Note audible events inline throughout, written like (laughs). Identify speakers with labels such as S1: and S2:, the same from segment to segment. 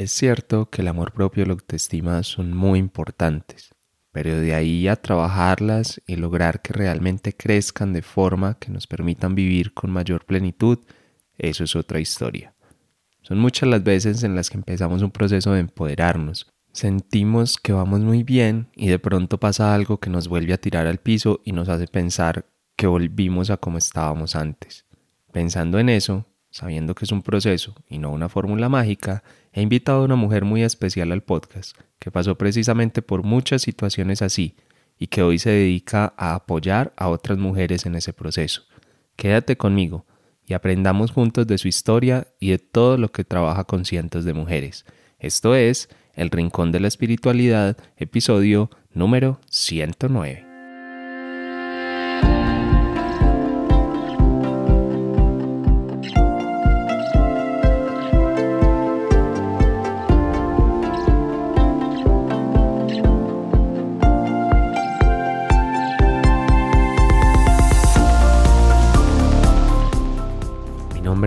S1: Es cierto que el amor propio y la autoestima son muy importantes, pero de ahí a trabajarlas y lograr que realmente crezcan de forma que nos permitan vivir con mayor plenitud, eso es otra historia. Son muchas las veces en las que empezamos un proceso de empoderarnos. Sentimos que vamos muy bien y de pronto pasa algo que nos vuelve a tirar al piso y nos hace pensar que volvimos a como estábamos antes. Pensando en eso, sabiendo que es un proceso y no una fórmula mágica, he invitado a una mujer muy especial al podcast, que pasó precisamente por muchas situaciones así y que hoy se dedica a apoyar a otras mujeres en ese proceso. Quédate conmigo y aprendamos juntos de su historia y de todo lo que trabaja con cientos de mujeres. Esto es El Rincón de la Espiritualidad, episodio número 109.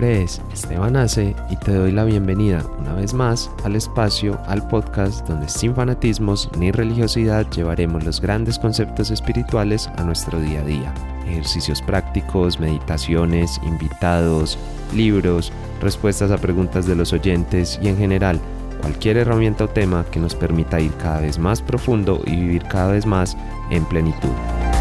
S1: Es Esteban Ace y te doy la bienvenida una vez más al espacio, al podcast donde sin fanatismos ni religiosidad llevaremos los grandes conceptos espirituales a nuestro día a día. Ejercicios prácticos, meditaciones, invitados, libros, respuestas a preguntas de los oyentes y en general cualquier herramienta o tema que nos permita ir cada vez más profundo y vivir cada vez más en plenitud.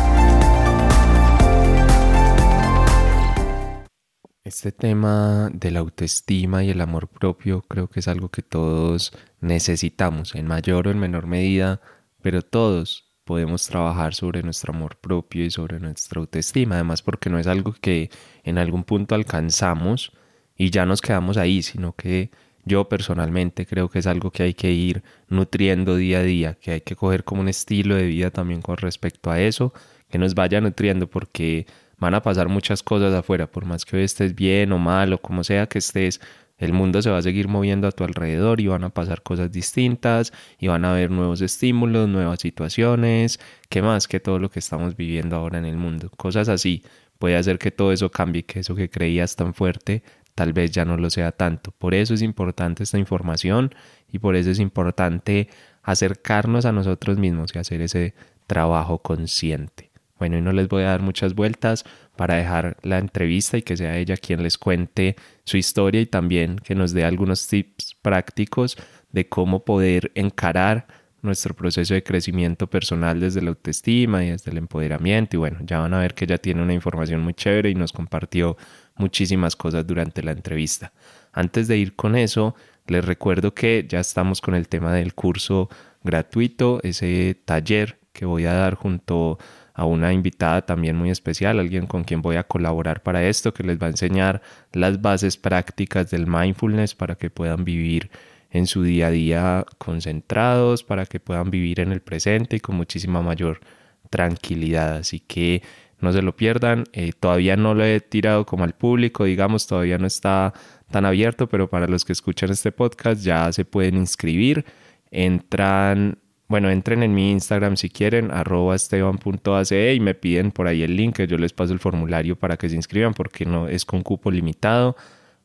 S1: Este tema de la autoestima y el amor propio creo que es algo que todos necesitamos en mayor o en menor medida, pero todos podemos trabajar sobre nuestro amor propio y sobre nuestra autoestima, además porque no es algo que en algún punto alcanzamos y ya nos quedamos ahí, sino que yo personalmente creo que es algo que hay que ir nutriendo día a día, que hay que coger como un estilo de vida también con respecto a eso, que nos vaya nutriendo porque van a pasar muchas cosas afuera, por más que hoy estés bien o mal o como sea que estés, el mundo se va a seguir moviendo a tu alrededor y van a pasar cosas distintas y van a haber nuevos estímulos, nuevas situaciones, que más que todo lo que estamos viviendo ahora en el mundo. Cosas así puede hacer que todo eso cambie, que eso que creías tan fuerte tal vez ya no lo sea tanto. Por eso es importante esta información y por eso es importante acercarnos a nosotros mismos y hacer ese trabajo consciente. Bueno, y no les voy a dar muchas vueltas para dejar la entrevista y que sea ella quien les cuente su historia y también que nos dé algunos tips prácticos de cómo poder encarar nuestro proceso de crecimiento personal desde la autoestima y desde el empoderamiento. Y bueno, ya van a ver que ella tiene una información muy chévere y nos compartió muchísimas cosas durante la entrevista. Antes de ir con eso, les recuerdo que ya estamos con el tema del curso gratuito, ese taller que voy a dar junto a a una invitada también muy especial, alguien con quien voy a colaborar para esto, que les va a enseñar las bases prácticas del mindfulness para que puedan vivir en su día a día concentrados, para que puedan vivir en el presente y con muchísima mayor tranquilidad. Así que no se lo pierdan. Eh, todavía no lo he tirado como al público, digamos, todavía no está tan abierto, pero para los que escuchan este podcast ya se pueden inscribir. Entran bueno, entren en mi Instagram si quieren, arroba esteban.ace y me piden por ahí el link, que yo les paso el formulario para que se inscriban porque no es con cupo limitado.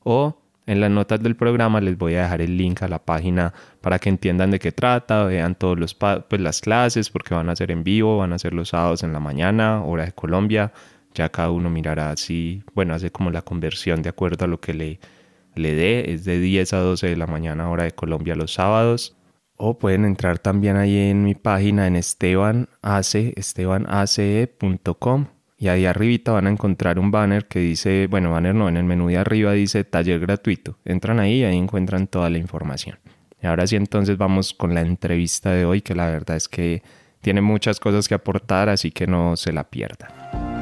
S1: O en las notas del programa les voy a dejar el link a la página para que entiendan de qué trata, vean todos los pues las clases porque van a ser en vivo, van a ser los sábados en la mañana, hora de Colombia. Ya cada uno mirará si, bueno, hace como la conversión de acuerdo a lo que le, le dé. Es de 10 a 12 de la mañana, hora de Colombia los sábados o pueden entrar también ahí en mi página en estebanace, estebanace.com y ahí arribita van a encontrar un banner que dice, bueno, banner no, en el menú de arriba dice taller gratuito. Entran ahí y ahí encuentran toda la información. Y ahora sí entonces vamos con la entrevista de hoy, que la verdad es que tiene muchas cosas que aportar, así que no se la pierdan.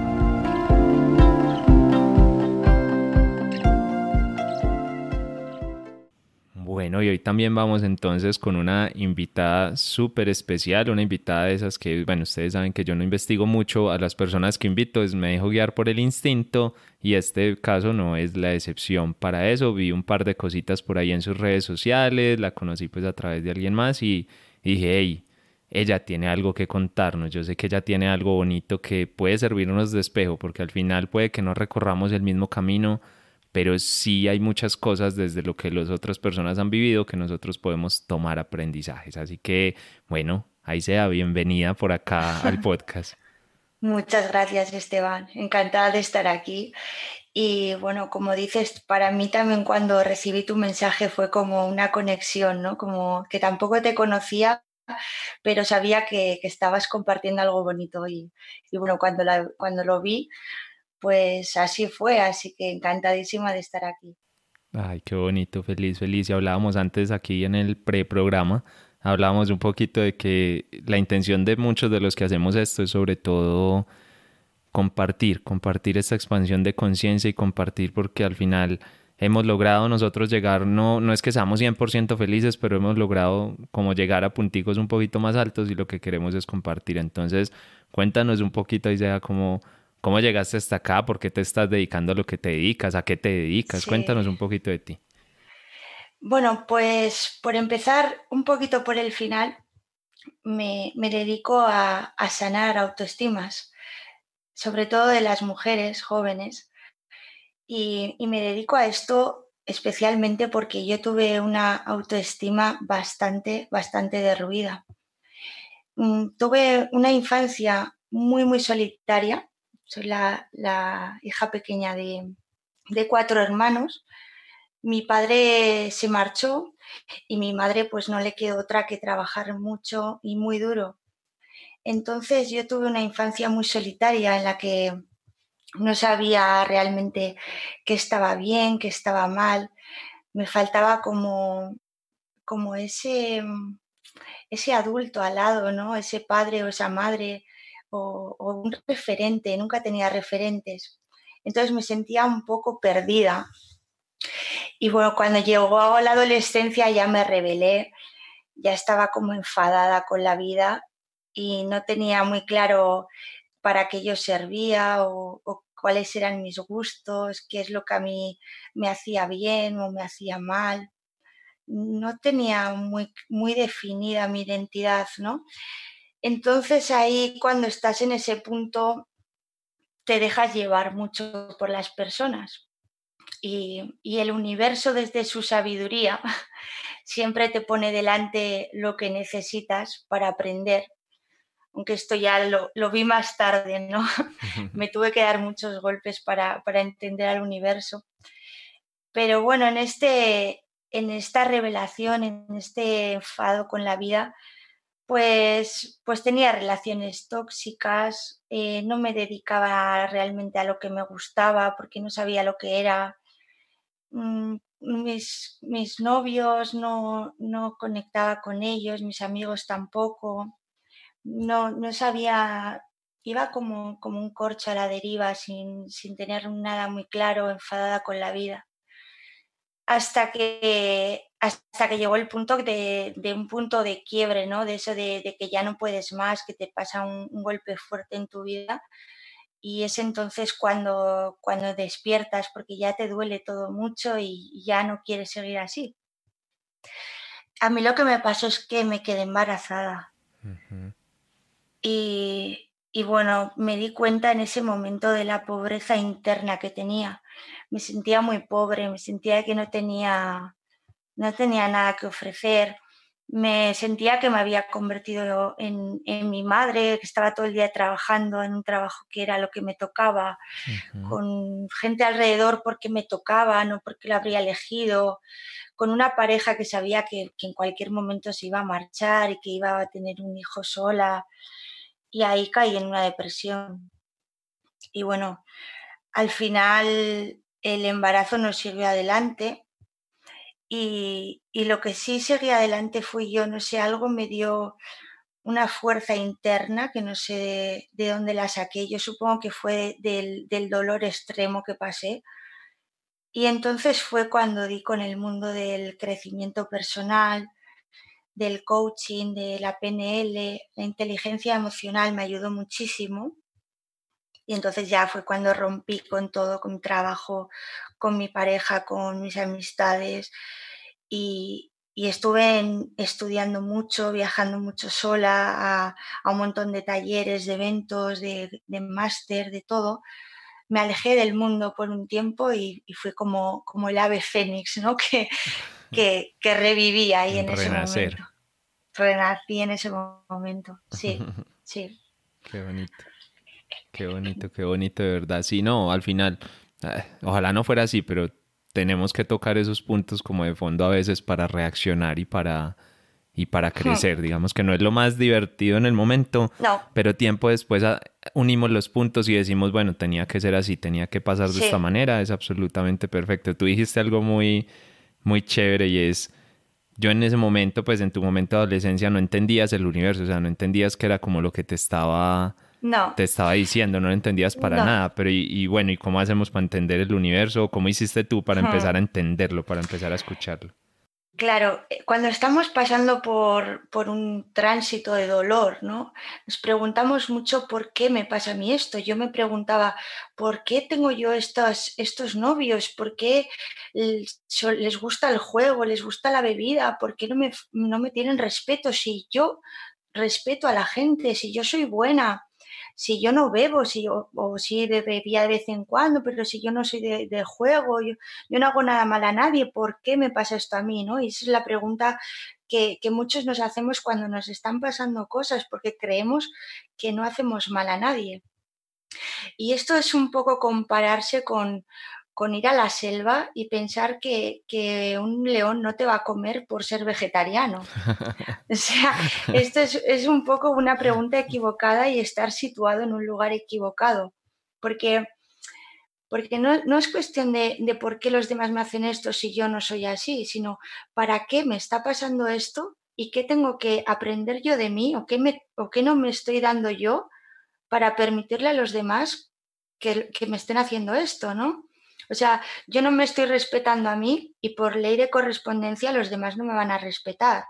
S1: Bueno, y hoy también vamos entonces con una invitada súper especial, una invitada de esas que, bueno, ustedes saben que yo no investigo mucho a las personas que invito, me dejo guiar por el instinto y este caso no es la excepción. Para eso vi un par de cositas por ahí en sus redes sociales, la conocí pues a través de alguien más y, dije, hey, ella tiene algo que contarnos, yo sé que ella tiene algo bonito que puede servirnos de espejo porque al final puede que no recorramos el mismo camino
S2: pero sí hay muchas cosas desde lo que las otras personas han vivido que nosotros podemos tomar aprendizajes. Así que, bueno, ahí sea, bienvenida por acá al (laughs) podcast.
S3: Muchas gracias, Esteban. Encantada de estar aquí. Y bueno, como dices, para mí también cuando recibí tu mensaje fue como una conexión, ¿no? Como que tampoco te conocía, pero sabía que, estabas compartiendo algo bonito. Y, y bueno, cuando, cuando lo vi, pues así fue, así que encantadísima de estar aquí.
S2: Ay, qué bonito, feliz, feliz. Y hablábamos antes aquí en el preprograma, hablábamos un poquito de que la intención de muchos de los que hacemos esto es sobre todo compartir, compartir esta expansión de conciencia y compartir porque al final hemos logrado nosotros llegar, no, no es que seamos 100% felices, pero hemos logrado como llegar a punticos un poquito más altos y lo que queremos es compartir. Entonces, cuéntanos un poquito, Isea, cómo, ¿Cómo llegaste hasta acá? ¿Por qué te estás dedicando a lo que te dedicas? ¿A qué te dedicas? Cuéntanos un poquito de ti.
S3: Bueno, pues por empezar un poquito por el final, me, dedico a, sanar autoestimas, sobre todo de las mujeres jóvenes. Y, y me dedico a esto especialmente porque yo tuve una autoestima bastante, bastante derruida. Mm, tuve una infancia muy, muy solitaria soy la, hija pequeña de, cuatro hermanos. Mi padre se marchó y mi madre pues no le quedó otra que trabajar mucho y muy duro. Entonces yo tuve una infancia muy solitaria en la que no sabía realmente qué estaba bien, qué estaba mal. Me faltaba como, como ese, ese adulto al lado, ¿no? Ese padre o esa madre o, un referente, nunca tenía referentes. Entonces me sentía un poco perdida. Y bueno, cuando llegó la adolescencia ya me rebelé, ya estaba como enfadada con la vida y no tenía muy claro para qué yo servía o, cuáles eran mis gustos, qué es lo que a mí me hacía bien o me hacía mal. No tenía muy, muy definida mi identidad, ¿no? Entonces ahí cuando estás en ese punto te dejas llevar mucho por las personas y, el universo desde su sabiduría (laughs) siempre te pone delante lo que necesitas para aprender. Aunque esto ya lo, vi más tarde, ¿no? (laughs) Me tuve que dar muchos golpes para, para entender al universo. Pero bueno, en, este, en esta revelación, en este enfado con la vida, pues, pues tenía relaciones tóxicas, eh, no me dedicaba realmente a lo que me gustaba porque no sabía lo que era. Mm, mis, mis, novios no, no, conectaba con ellos, mis amigos tampoco. No, no sabía, iba como, como, un corcho a la deriva sin, sin tener nada muy claro, enfadada con la vida. Hasta que hasta que llegó el punto de, un punto de quiebre, ¿no? De eso de, que ya no puedes más, que te pasa un, golpe fuerte en tu vida. Y es entonces cuando, cuando despiertas, porque ya te duele todo mucho y ya no quieres seguir así. A mí lo que me pasó es que me quedé embarazada. y, y bueno, me di cuenta en ese momento de la pobreza interna que tenía. Me sentía muy pobre, me sentía que no tenía no tenía nada que ofrecer. Me sentía que me había convertido en, mi madre, que estaba todo el día trabajando en un trabajo que era lo que me tocaba, con gente alrededor porque me tocaba, no porque lo habría elegido, con una pareja que sabía que, que en cualquier momento se iba a marchar y que iba a tener un hijo sola. Y ahí caí en una depresión. Y bueno, al final el embarazo no siguió adelante y, lo que sí seguí adelante fui yo, no sé, algo me dio una fuerza interna que no sé de, dónde la saqué. Yo supongo que fue del, del, dolor extremo que pasé. Y entonces fue cuando di con el mundo del crecimiento personal, del coaching, de la PNL, la inteligencia emocional me ayudó muchísimo. Y entonces ya fue cuando rompí con todo, con mi trabajo, con mi pareja, con mis amistades. Y, estuve estudiando mucho, viajando mucho sola a, un montón de talleres, de eventos, de, máster, de todo, me alejé del mundo por un tiempo y, fue como, como el ave fénix, ¿no? (laughs) Que, que, que reviví ahí (laughs) en ese momento. Renací en ese momento, sí, (laughs) sí.
S2: Qué bonito. Qué bonito, qué bonito, de verdad. Sí, no, al final, eh, ojalá no fuera así, pero tenemos que tocar esos puntos como de fondo a veces para reaccionar y para y para crecer. Digamos que no es lo más divertido en el momento, pero tiempo después ah, unimos los puntos y decimos, bueno, tenía que ser así, tenía que pasar de esta manera, es absolutamente perfecto. Tú dijiste algo muy, muy chévere y es, yo en ese momento, pues en tu momento de adolescencia no entendías el universo, o sea, no entendías que era como lo que te estaba... Te estaba diciendo, no lo entendías para nada, pero y, bueno, ¿y cómo hacemos para entender el universo? ¿Cómo hiciste tú para empezar a entenderlo, para empezar a escucharlo?
S3: Claro, eh, cuando estamos pasando por, por, un tránsito de dolor, ¿no? Nos preguntamos mucho por qué me pasa a mí esto. Yo me preguntaba, ¿por qué tengo yo estos, estos novios? ¿Por qué les gusta el juego? ¿Les gusta la bebida? ¿Por qué no me, no me tienen respeto? Si yo respeto a la gente, si yo soy buena, si yo no bebo, si, o, o si bebía de vez en cuando, pero si yo no soy de, juego, yo, no hago nada mal a nadie, ¿por qué me pasa esto a mí? ¿no? Y esa es la pregunta que, que, muchos nos hacemos cuando nos están pasando cosas, porque creemos que no hacemos mal a nadie. Y esto es un poco compararse con, con ir a la selva y pensar que, un león no te va a comer por ser vegetariano. (laughs) O sea, esto es, un poco una pregunta equivocada y estar situado en un lugar equivocado. Porque, porque no, es cuestión de, por qué los demás me hacen esto si yo no soy así, sino para qué me está pasando esto y qué tengo que aprender yo de mí o qué, me, o qué no me estoy dando yo para permitirle a los demás que, que me estén haciendo esto, ¿no? O sea, yo no me estoy respetando a mí y por ley de correspondencia los demás no me van a respetar.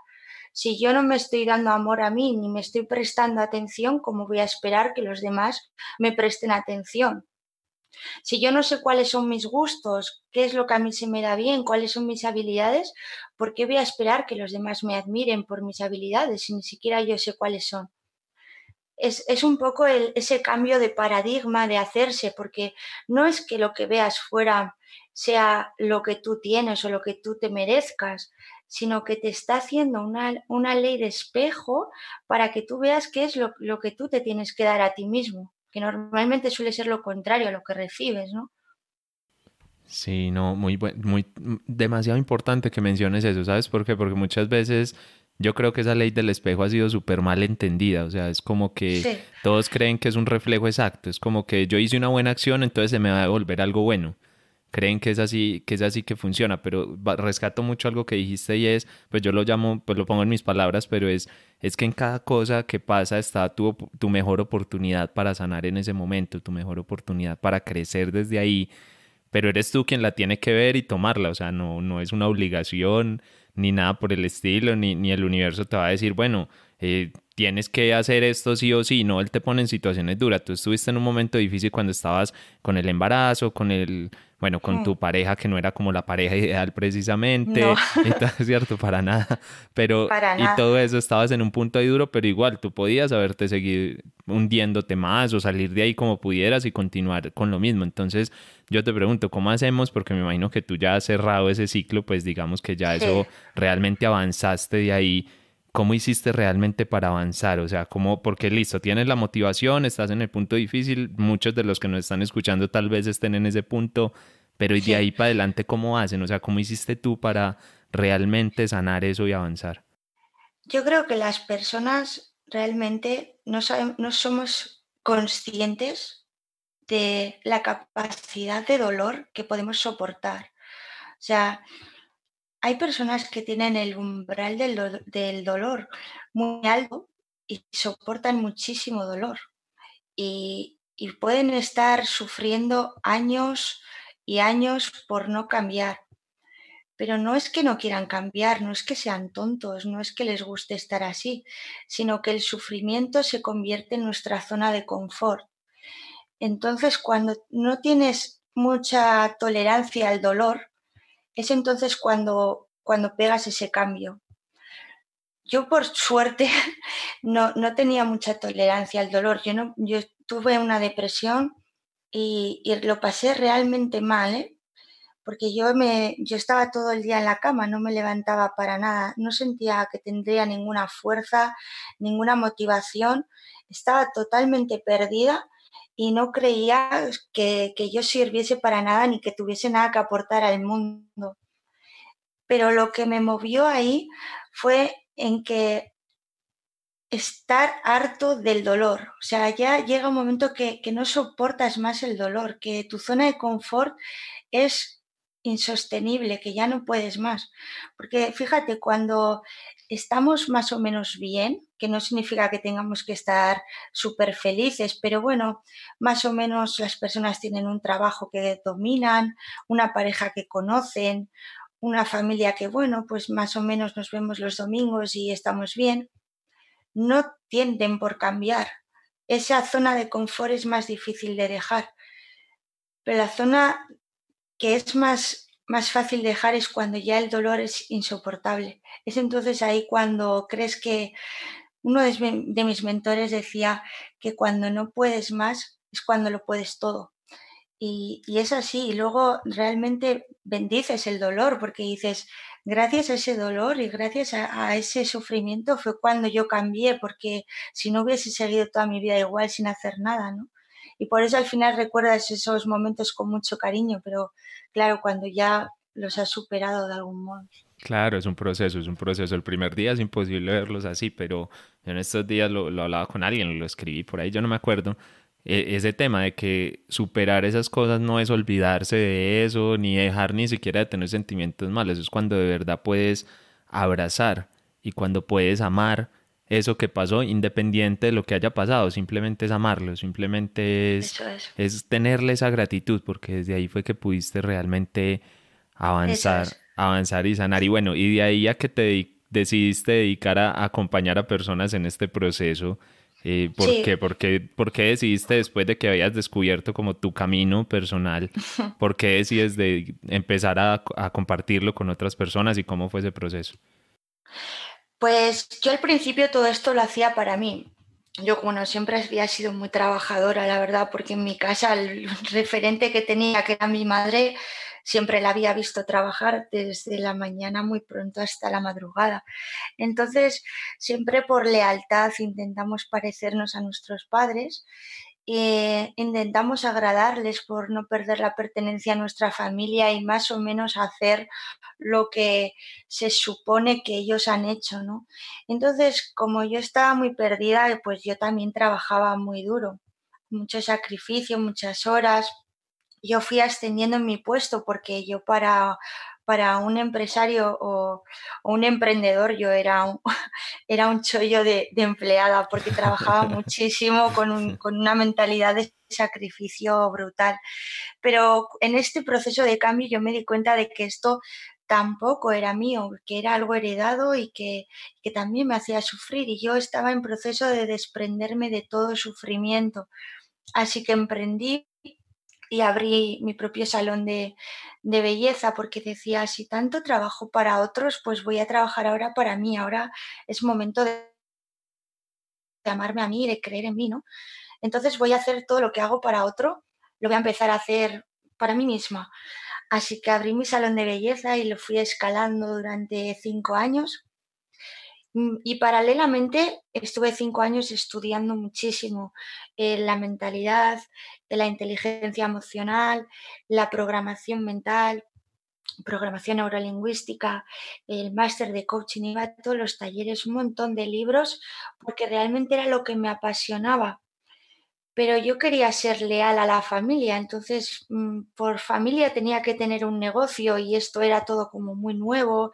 S3: Si yo no me estoy dando amor a mí ni me estoy prestando atención, ¿cómo voy a esperar que los demás me presten atención? Si yo no sé cuáles son mis gustos, qué es lo que a mí se me da bien, cuáles son mis habilidades, ¿por qué voy a esperar que los demás me admiren por mis habilidades si ni siquiera yo sé cuáles son? Es, un poco ese cambio de paradigma de hacerse, porque no es que lo que veas fuera sea lo que tú tienes o lo que tú te merezcas, sino que te está haciendo una, ley de espejo para que tú veas qué es lo, lo, que tú te tienes que dar a ti mismo, que normalmente suele ser lo contrario a lo que recibes, ¿no?
S2: Sí, no, muy, muy demasiado importante que menciones eso, ¿sabes por qué? Porque muchas veces yo creo que esa ley del espejo ha sido súper mal entendida, o sea, es como que todos creen que es un reflejo exacto, es como que yo hice una buena acción, entonces se me va a devolver algo bueno. Creen que es así, que es así que funciona, pero rescato mucho algo que dijiste y es, pues yo lo llamo, pues lo pongo en mis palabras, pero es, es que en cada cosa que pasa está tu, tu mejor oportunidad para sanar en ese momento, tu mejor oportunidad para crecer desde ahí, pero eres tú quien la tiene que ver y tomarla, o sea, no, no es una obligación, ni nada por el estilo, ni, ni el universo te va a decir, bueno, eh, tienes que hacer esto sí o sí, no, él te pone en situaciones duras. Tú estuviste en un momento difícil cuando estabas con el embarazo, con el, bueno, con tu pareja que no era como la pareja (laughs) ideal precisamente, (laughs) y todo, cierto, para nada. Pero, y todo eso estabas en un punto ahí duro, pero igual tú podías haberte seguido hundiéndote más o salir de ahí como pudieras y continuar con lo mismo. Entonces, yo te pregunto, ¿cómo hacemos? Porque me imagino que tú ya has cerrado ese ciclo, pues digamos que ya eso realmente avanzaste de ahí. ¿Cómo hiciste realmente para avanzar? O sea, ¿cómo? Porque listo, tienes la motivación, estás en el punto difícil, muchos de los que nos están escuchando tal vez estén en ese punto, pero ¿y de ahí para adelante cómo hacen? O sea, ¿cómo hiciste tú para realmente sanar eso y avanzar?
S3: Yo creo que las personas realmente no, no somos conscientes de la capacidad de dolor que podemos soportar. O sea, hay personas que tienen el umbral del, dolor muy alto y soportan muchísimo dolor y, pueden estar sufriendo años y años por no cambiar. Pero no es que no quieran cambiar, no es que sean tontos, no es que les guste estar así, sino que el sufrimiento se convierte en nuestra zona de confort entonces, cuando no tienes mucha tolerancia al dolor, es entonces cuando, cuando pegas ese cambio. Yo, por suerte, (laughs) no, tenía mucha tolerancia al dolor. Yo, no, yo tuve una depresión y, lo pasé realmente mal, ¿eh? porque yo, me, yo estaba todo el día en la cama, no me levantaba para nada, no sentía que tendría ninguna fuerza, ninguna motivación, estaba totalmente perdida y no creía que, que yo sirviese para nada ni que tuviese nada que aportar al mundo. Pero lo que me movió ahí fue en que estar harto del dolor. O sea, ya llega un momento que, no soportas más el dolor, que tu zona de confort es insostenible, que ya no puedes más. Porque fíjate, cuando estamos más o menos bien, que no significa que tengamos que estar súper felices, pero bueno, más o menos las personas tienen un trabajo que dominan, una pareja que conocen, una familia que, bueno, pues más o menos nos vemos los domingos y estamos bien no tienden por cambiar. Esa zona de confort es más difícil de dejar. Pero la zona que es más, más fácil dejar es cuando ya el dolor es insoportable. Es entonces ahí cuando crees que uno de mis mentores decía que cuando no puedes más es cuando lo puedes todo. Y, y, es así, y luego realmente bendices el dolor porque dices, gracias a ese dolor y gracias a, ese sufrimiento fue cuando yo cambié, porque si no hubiese seguido toda mi vida igual sin hacer nada, ¿no? Y por eso al final recuerdas esos momentos con mucho cariño, pero claro, cuando ya los has superado de algún modo.
S2: Claro, es un proceso, es un proceso. El primer día es imposible verlos así, pero en estos días lo, lo hablaba con alguien, lo escribí por ahí, yo no me acuerdo, e, ese tema de que superar esas cosas no es olvidarse de eso, ni dejar ni siquiera de tener sentimientos malos, es cuando de verdad puedes abrazar y cuando puedes amar eso que pasó, independiente de lo que haya pasado, simplemente es amarlo, simplemente es, es. tenerle esa gratitud, porque desde ahí fue que pudiste realmente avanzar, avanzar y sanar. Y bueno, y de ahí a que te decidiste dedicar a acompañar a personas en este proceso, eh, ¿por, qué? ¿Por, qué? decidiste después de que habías descubierto como tu camino personal, (laughs) por qué decides de empezar a, a, compartirlo con otras personas y cómo fue ese proceso?
S3: Pues yo al principio todo esto lo hacía para mí. Yo, bueno, siempre había sido muy trabajadora, la verdad, porque en mi casa el (laughs) referente que tenía, que era mi madre, siempre la había visto trabajar desde la mañana muy pronto hasta la madrugada. Entonces, siempre por lealtad intentamos parecernos a nuestros padres e intentamos agradarles por no perder la pertenencia a nuestra familia y más o menos hacer lo que se supone que ellos han hecho, ¿no? Entonces, como yo estaba muy perdida, pues yo también trabajaba muy duro, mucho sacrificio, muchas horas, yo fui ascendiendo en mi puesto porque yo para, para un empresario o, un emprendedor yo era un, (laughs) era un chollo de, empleada porque trabajaba (laughs) muchísimo con, con, una mentalidad de sacrificio brutal. Pero en este proceso de cambio yo me di cuenta de que esto tampoco era mío, que era algo heredado y que, que también me hacía sufrir y yo estaba en proceso de desprenderme de todo sufrimiento. Así que emprendí y abrí mi propio salón de, belleza porque decía, si tanto trabajo para otros, pues voy a trabajar ahora para mí, ahora es momento de, amarme a mí y de creer en mí, ¿no? Entonces voy a hacer todo lo que hago para otro, lo voy a empezar a hacer para mí misma. Así que abrí mi salón de belleza y lo fui escalando durante cinco años y paralelamente estuve cinco años estudiando muchísimo eh, la mentalidad, la inteligencia emocional, la programación mental, programación neurolingüística, el máster de coaching, iba a todos los talleres, un montón de libros, porque realmente era lo que me apasionaba pero yo quería ser leal a la familia, entonces mm, por familia tenía que tener un negocio y esto era todo como muy nuevo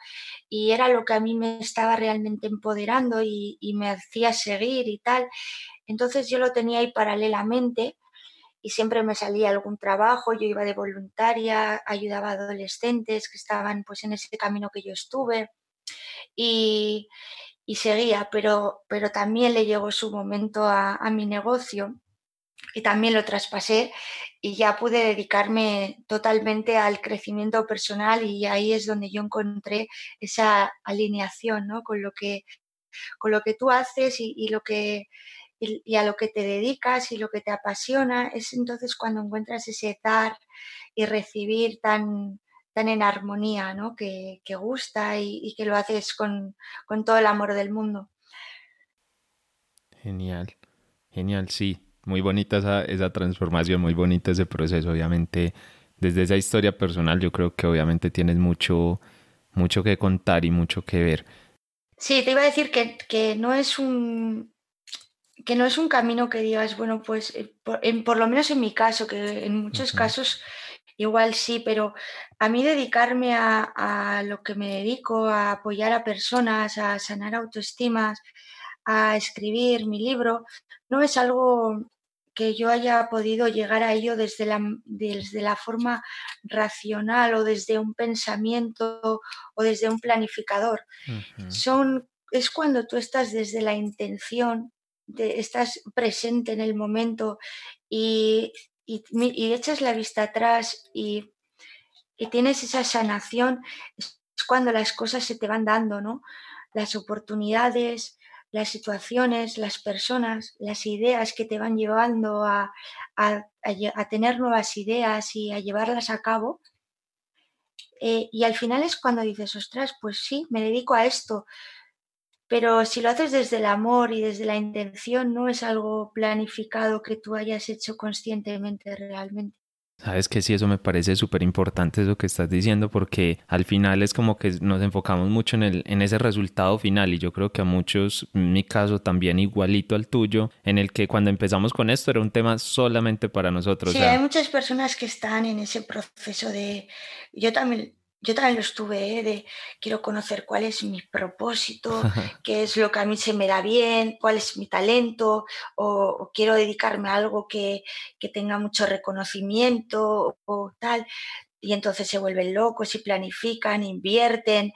S3: y era lo que a mí me estaba realmente empoderando y, me hacía seguir y tal. Entonces yo lo tenía ahí paralelamente y siempre me salía algún trabajo, yo iba de voluntaria, ayudaba a adolescentes que estaban pues en ese camino que yo estuve y, seguía, pero, pero también le llegó su momento a mi negocio y también lo traspasé y ya pude dedicarme totalmente al crecimiento personal y ahí es donde yo encontré esa alineación ¿no? con, lo que, con lo que tú haces y, lo que, y, a lo que te dedicas y lo que te apasiona, es entonces cuando encuentras ese dar y recibir tan, tan en armonía, ¿no? que, gusta y, que lo haces con, todo el amor del mundo.
S1: Genial, genial, sí. Muy bonita esa, esa transformación, muy bonito ese proceso. Obviamente, desde esa historia personal, yo creo que obviamente tienes mucho, mucho que contar y mucho que ver.
S3: Sí, te iba a decir que, que no es un que no es un camino que digas, bueno, pues eh, por, lo menos en mi caso, que en muchos casos igual sí, pero a mí dedicarme a, lo que me dedico, a apoyar a personas, a sanar autoestimas, a escribir mi libro, no es algo que yo haya podido llegar a ello desde la, desde la forma racional o desde un pensamiento o desde un planificador. Son, es cuando tú estás desde la intención, estás presente en el momento y, echas la vista atrás y, tienes esa sanación, es cuando las cosas se te van dando, ¿no? Las oportunidades, las situaciones, las personas, las ideas que te van llevando a, tener nuevas ideas y a llevarlas a cabo. Eh, y al final es cuando dices, ostras, pues sí, me dedico a esto. Pero si lo haces desde el amor y desde la intención, no es algo planificado que tú hayas hecho conscientemente realmente.
S1: Sabes que sí, eso me parece súper importante eso que estás diciendo porque al final es como que nos enfocamos mucho en, el, en ese resultado final y yo creo que a muchos, en mi caso también igualito al tuyo, en el que cuando empezamos con esto era un tema solamente para nosotros.
S3: Sí, hay muchas personas que están en ese proceso de... Yo también yo también lo estuve, ¿eh? de quiero conocer cuál es mi propósito, (laughs) qué es lo que a mí se me da bien, cuál es mi talento, o, quiero dedicarme a algo que, tenga mucho reconocimiento o, tal. Y entonces se vuelven locos y planifican, invierten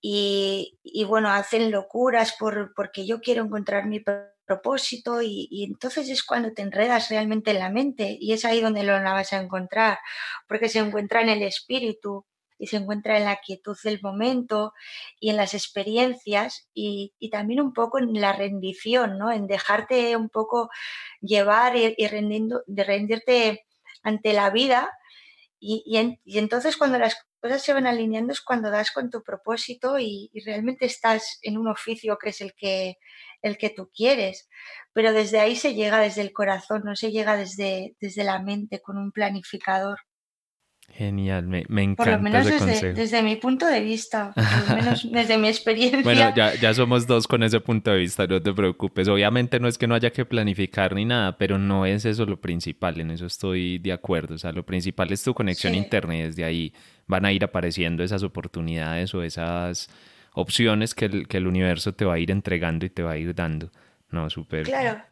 S3: y, bueno, hacen locuras por, porque yo quiero encontrar mi propósito y, y, entonces es cuando te enredas realmente en la mente y es ahí donde lo vas a encontrar, porque se encuentra en el espíritu y se encuentra en la quietud del momento y en las experiencias y, también un poco en la rendición, ¿no? en dejarte un poco llevar y, rendiendo, de rendirte ante la vida y, y, entonces cuando las cosas se van alineando es cuando das con tu propósito y, realmente estás en un oficio que es el que, el que tú quieres. Pero desde ahí se llega desde el corazón, no se llega desde, desde la mente con un planificador.
S1: Genial, me, me encanta. Por lo menos
S3: desde, desde, mi punto de vista, (laughs) por lo menos desde mi experiencia.
S1: Bueno, ya, ya somos dos con ese punto de vista, no te preocupes. Obviamente no es que no haya que planificar ni nada, pero no es eso lo principal, en eso estoy de acuerdo. O sea, lo principal es tu conexión interna y desde ahí van a ir apareciendo esas oportunidades o esas opciones que el, que el universo te va a ir entregando y te va a ir dando. No, súper.
S3: Claro.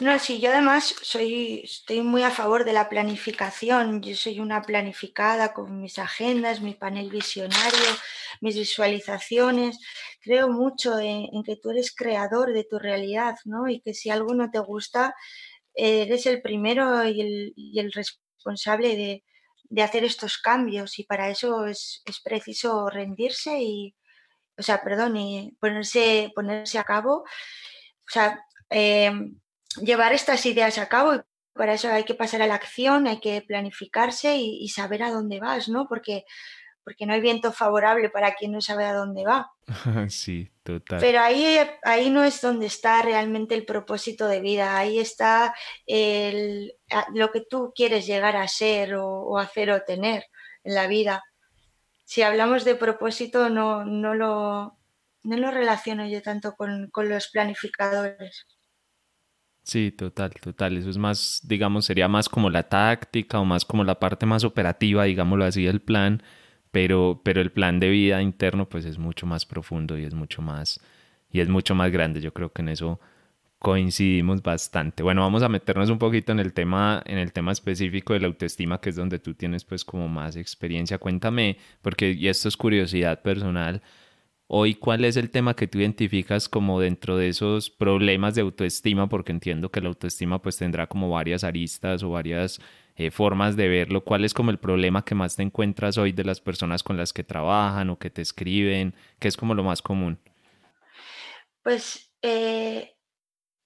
S3: No, sí, yo además soy, estoy muy a favor de la planificación. Yo soy una planificada con mis agendas, mi panel visionario, mis visualizaciones. Creo mucho en, que tú eres creador de tu realidad, ¿no? Y que si algo no te gusta, eres el primero y el, responsable de, hacer estos cambios. Y para eso es, preciso rendirse y, o sea, perdón, y ponerse, ponerse a cabo. O sea, em, llevar estas ideas a cabo y para eso hay que pasar a la acción, hay que planificarse y, saber a dónde vas, ¿no? Porque, porque no hay viento favorable para quien no sabe a dónde va. (laughs)
S1: Sí, total.
S3: Pero ahí, ahí no es donde está realmente el propósito de vida, ahí está el, lo que tú quieres llegar a ser o, hacer o tener en la vida. Si hablamos de propósito, no, no, lo, no lo relaciono yo tanto con, con los planificadores.
S1: Sí, total, total. Eso es más, digamos, sería más como la táctica o más como la parte más operativa, digámoslo así, del plan, pero, pero el plan de vida interno pues es mucho más profundo y es mucho más, y es mucho más grande. Yo creo que en eso coincidimos bastante. Bueno, vamos a meternos un poquito en el tema, en el tema específico de la autoestima, que es donde tú tienes pues como más experiencia. Cuéntame, porque y esto es curiosidad personal Hoy, ¿cuál es el tema que tú identificas como dentro de esos problemas de autoestima? Porque entiendo que la autoestima pues tendrá como varias aristas o varias eh, formas de verlo. ¿Cuál es como el problema que más te encuentras hoy de las personas con las que trabajan o que te escriben? ¿Qué es como lo más común?
S3: Pues eh,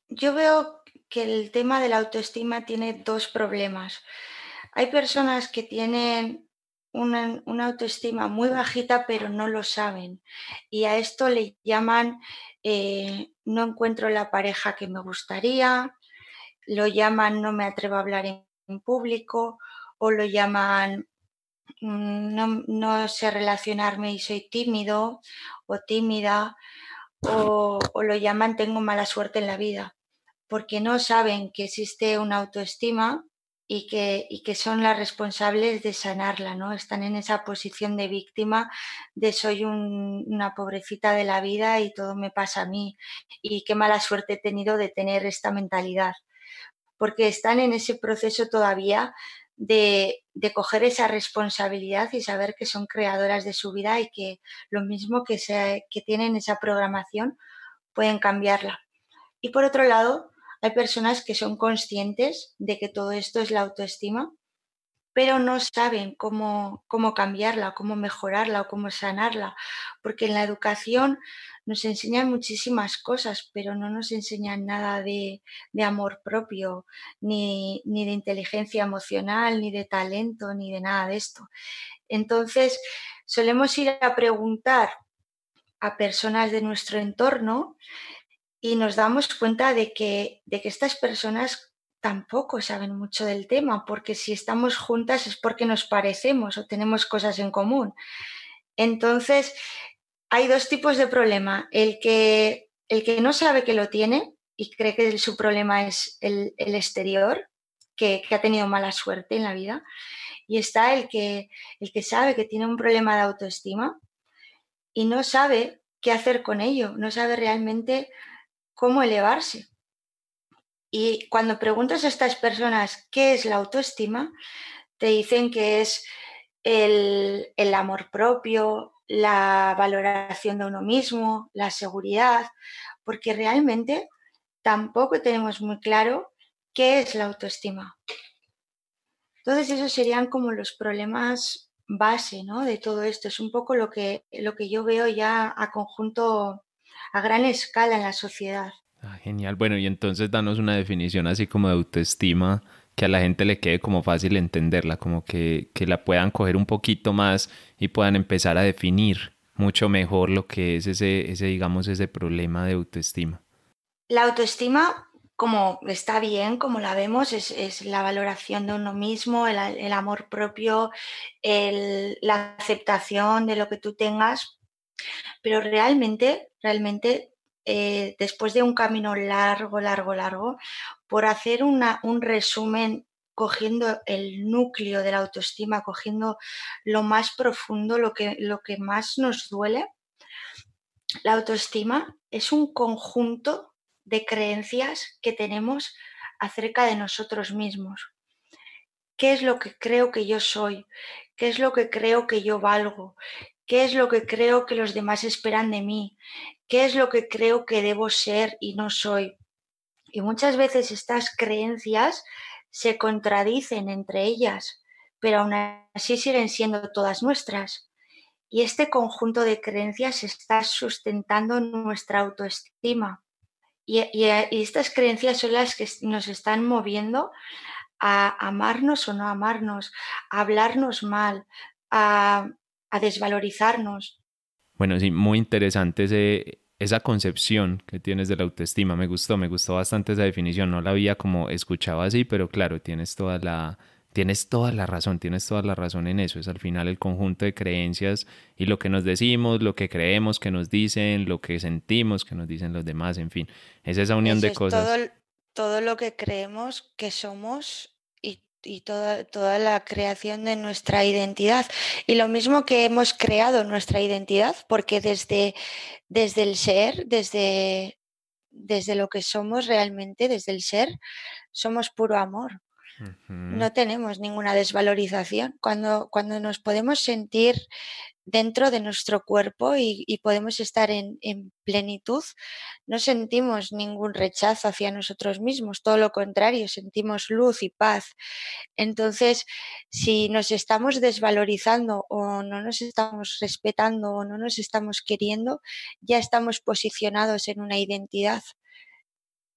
S3: yo veo que el tema de la autoestima tiene dos problemas. Hay personas que tienen una, autoestima muy bajita pero no lo saben. Y a esto le llaman eh, no encuentro la pareja que me gustaría, lo llaman no me atrevo a hablar en, público o lo llaman mm, no, sé relacionarme y soy tímido o tímida o, o lo llaman tengo mala suerte en la vida porque no saben que existe una autoestima y que, que, son las responsables de sanarla, ¿no? Están en esa posición de víctima de soy una pobrecita de la vida y todo me pasa a mí y qué mala suerte he tenido de tener esta mentalidad, porque están en ese proceso todavía de, de coger esa responsabilidad y saber que son creadoras de su vida y que lo mismo que, se, que tienen esa programación pueden cambiarla. Y por otro lado, hay personas que son conscientes de que todo esto es la autoestima, pero no saben cómo, cómo cambiarla, cómo mejorarla o cómo sanarla, porque en la educación nos enseñan muchísimas cosas, pero no nos enseñan nada de, amor propio, ni, ni de inteligencia emocional, ni de talento, ni de nada de esto. Entonces, solemos ir a preguntar a personas de nuestro entorno y nos damos cuenta de que, de que estas personas tampoco saben mucho del tema, porque si estamos juntas es porque nos parecemos o tenemos cosas en común. Entonces, hay dos tipos de problema. El que, el que no sabe que lo tiene y cree que su problema es el, exterior, que, que, ha tenido mala suerte en la vida. Y está el que, el que sabe que tiene un problema de autoestima y no sabe qué hacer con ello, no sabe realmente cómo elevarse. Y cuando preguntas a estas personas qué es la autoestima, te dicen que es el, amor propio, la valoración de uno mismo, la seguridad, porque realmente tampoco tenemos muy claro qué es la autoestima. Entonces esos serían como los problemas base ¿no? de todo esto. Es un poco lo que, lo que yo veo ya a conjunto a gran escala en la sociedad.
S2: Ah, genial. Bueno, y entonces danos una definición así como de autoestima que a la gente le quede como fácil entenderla, como que, que la puedan coger un poquito más y puedan empezar a definir mucho mejor lo que es ese, ese digamos, ese problema de autoestima.
S3: La autoestima, como está bien, como la vemos, es, es la valoración de uno mismo, el, el amor propio, el, la aceptación de lo que tú tengas pero realmente, realmente, eh, después de un camino largo, largo, largo, por hacer un resumen cogiendo el núcleo de la autoestima, cogiendo lo más profundo, lo que, lo que más nos duele, la autoestima es un conjunto de creencias que tenemos acerca de nosotros mismos. ¿Qué es lo que creo que yo soy? ¿Qué es lo que creo que yo valgo? Qué es lo que creo que los demás esperan de mí, qué es lo que creo que debo ser y no soy. Y muchas veces estas creencias se contradicen entre ellas, pero aún así siguen siendo todas nuestras. Y este conjunto de creencias está sustentando nuestra autoestima. Y, estas creencias son las que nos están moviendo a amarnos o no amarnos, a hablarnos mal, a, a desvalorizarnos.
S2: Bueno, sí, muy interesante ese, esa concepción que tienes de la autoestima. Me gustó, me gustó bastante esa definición. No la había como escuchado así, pero claro, tienes toda la, tienes toda la razón, tienes toda la razón en eso. Es al final el conjunto de creencias y lo que nos decimos, lo que creemos que nos dicen, lo que sentimos que nos dicen los demás, en fin. Es esa unión de cosas.
S3: Todo, todo lo que creemos que somos y toda, toda la creación de nuestra identidad. Y lo mismo que hemos creado nuestra identidad, porque desde, desde el ser, desde, desde lo que somos realmente, desde el ser, somos puro amor. No tenemos ninguna desvalorización. Cuando, cuando nos podemos sentir dentro de nuestro cuerpo y, podemos estar en, plenitud, no sentimos ningún rechazo hacia nosotros mismos, todo lo contrario, sentimos luz y paz. Entonces, si nos estamos desvalorizando o no nos estamos respetando o no nos estamos queriendo, ya estamos posicionados en una identidad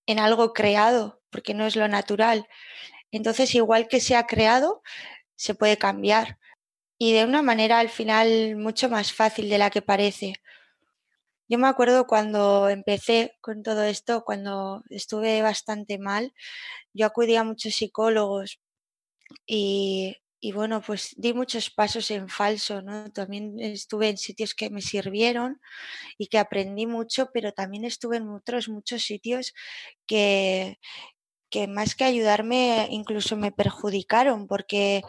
S3: en algo creado, porque no es lo natural. Entonces, igual que se ha creado, se puede cambiar y de una manera al final mucho más fácil de la que parece. Yo me acuerdo cuando empecé con todo esto, cuando estuve bastante mal, yo acudí a muchos psicólogos y, y bueno, pues di muchos pasos en falso, ¿no? También estuve en sitios que me sirvieron y que aprendí mucho, pero también estuve en otros muchos sitios que, que más que ayudarme incluso me perjudicaron, porque,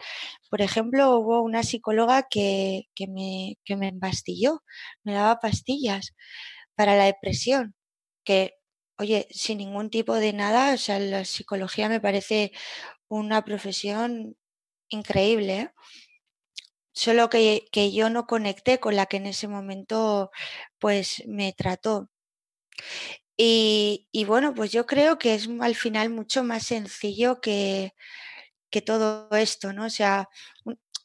S3: por ejemplo, hubo una psicóloga que, que, me, que me empastilló, me daba pastillas para la depresión, que, oye, sin ningún tipo de nada, o sea, la psicología me parece una profesión increíble, ¿eh? solo que, que yo no conecté con la que en ese momento pues me trató. Y, bueno, pues yo creo que es al final mucho más sencillo que, que todo esto, ¿no? O sea,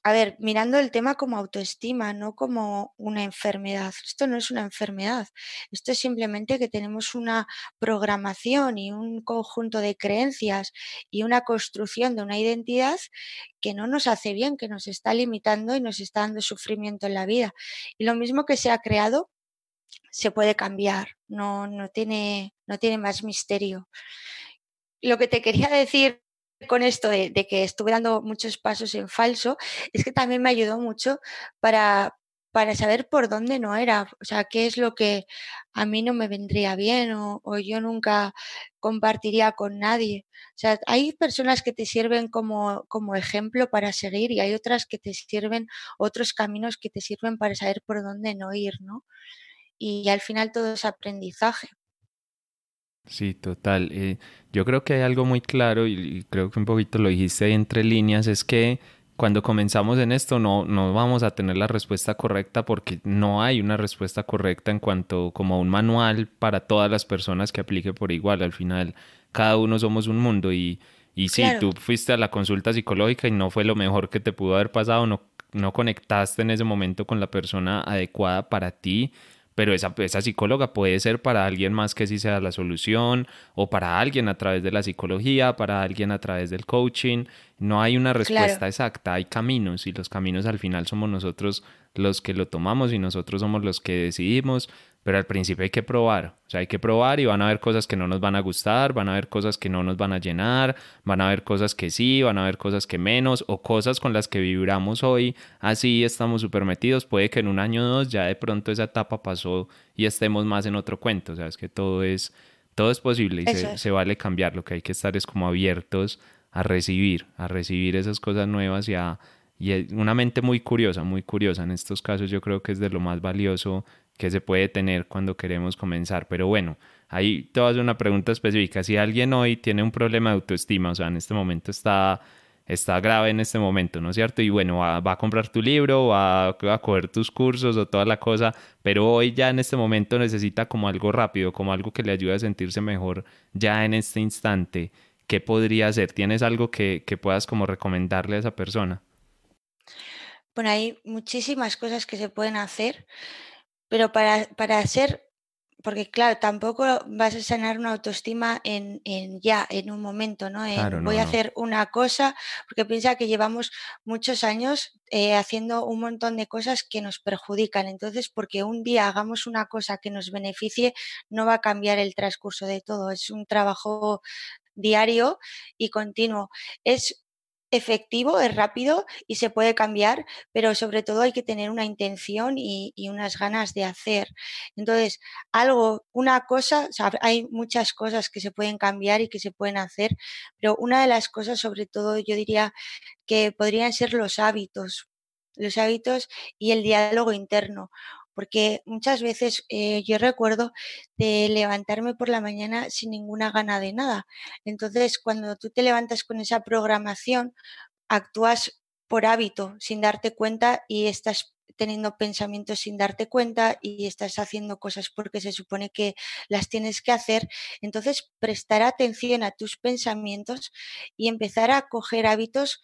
S3: a ver, mirando el tema como autoestima, no como una enfermedad. Esto no es una enfermedad. Esto es simplemente que tenemos una programación y un conjunto de creencias y una construcción de una identidad que no nos hace bien, que nos está limitando y nos está dando sufrimiento en la vida. Y lo mismo que se ha creado se puede cambiar, no, no, tiene, no tiene más misterio. Lo que te quería decir con esto de, que estuve dando muchos pasos en falso, es que también me ayudó mucho para, para saber por dónde no era, o sea, qué es lo que a mí no me vendría bien o, o, yo nunca compartiría con nadie. O sea, hay personas que te sirven como, como ejemplo para seguir y hay otras que te sirven, otros caminos que te sirven para saber por dónde no ir, ¿no? Y al final todo es aprendizaje.
S1: Sí, total. Eh, yo creo que hay algo muy claro y, creo que un poquito lo dijiste entre líneas, es que cuando comenzamos en esto no, no vamos a tener la respuesta correcta porque no hay una respuesta correcta en cuanto como un manual para todas las personas que aplique por igual. Al final, cada uno somos un mundo y, y sí, tú fuiste a la consulta psicológica y no fue lo mejor que te pudo haber pasado, no, no conectaste en ese momento con la persona adecuada para ti pero esa, esa psicóloga puede ser para alguien más que sí sea la solución o para alguien a través de la psicología, para alguien a través del coaching. No hay una respuesta exacta, hay caminos y los caminos al final somos nosotros los que lo tomamos y nosotros somos los que decidimos pero al principio hay que probar, o sea, hay que probar y van a haber cosas que no nos van a gustar, van a haber cosas que no nos van a llenar, van a haber cosas que sí, van a haber cosas que menos, o cosas con las que vibramos hoy, así estamos súper metidos, puede que en un año o dos ya de pronto esa etapa pasó y estemos más en otro cuento, o sea, es que todo es, todo es posible y se, se, vale cambiar, lo que hay que estar es como abiertos a recibir, a recibir esas cosas nuevas y a... Y una mente muy curiosa, muy curiosa. En estos casos yo creo que es de lo más valioso que se puede tener cuando queremos comenzar. Pero bueno, ahí te voy una pregunta específica. Si alguien hoy tiene un problema de autoestima, o sea, en este momento está, está grave en este momento, ¿no es cierto? Y bueno, va, a comprar tu libro, va, a coger tus cursos o toda la cosa, pero hoy ya en este momento necesita como algo rápido, como algo que le ayude a sentirse mejor ya en este instante. ¿Qué podría hacer? ¿Tienes algo que, que puedas como recomendarle a esa persona?
S3: Bueno, hay muchísimas cosas que se pueden hacer. Pero para, para ser, porque claro, tampoco vas a sanar una autoestima en, en ya, en un momento, ¿no? voy a hacer una cosa, porque piensa que llevamos muchos años eh, haciendo un montón de cosas que nos perjudican. Entonces, porque un día hagamos una cosa que nos beneficie, no va a cambiar el transcurso de todo. Es un trabajo diario y continuo. Es efectivo, es rápido y se puede cambiar, pero sobre todo hay que tener una intención y, unas ganas de hacer. Entonces, algo, una cosa, hay muchas cosas que se pueden cambiar y que se pueden hacer, pero una de las cosas, sobre todo, yo diría que podrían ser los hábitos, los hábitos y el diálogo interno porque muchas veces eh, yo recuerdo de levantarme por la mañana sin ninguna gana de nada. Entonces, cuando tú te levantas con esa programación, actúas por hábito, sin darte cuenta y estás teniendo pensamientos sin darte cuenta y estás haciendo cosas porque se supone que las tienes que hacer. Entonces, prestar atención a tus pensamientos y empezar a coger hábitos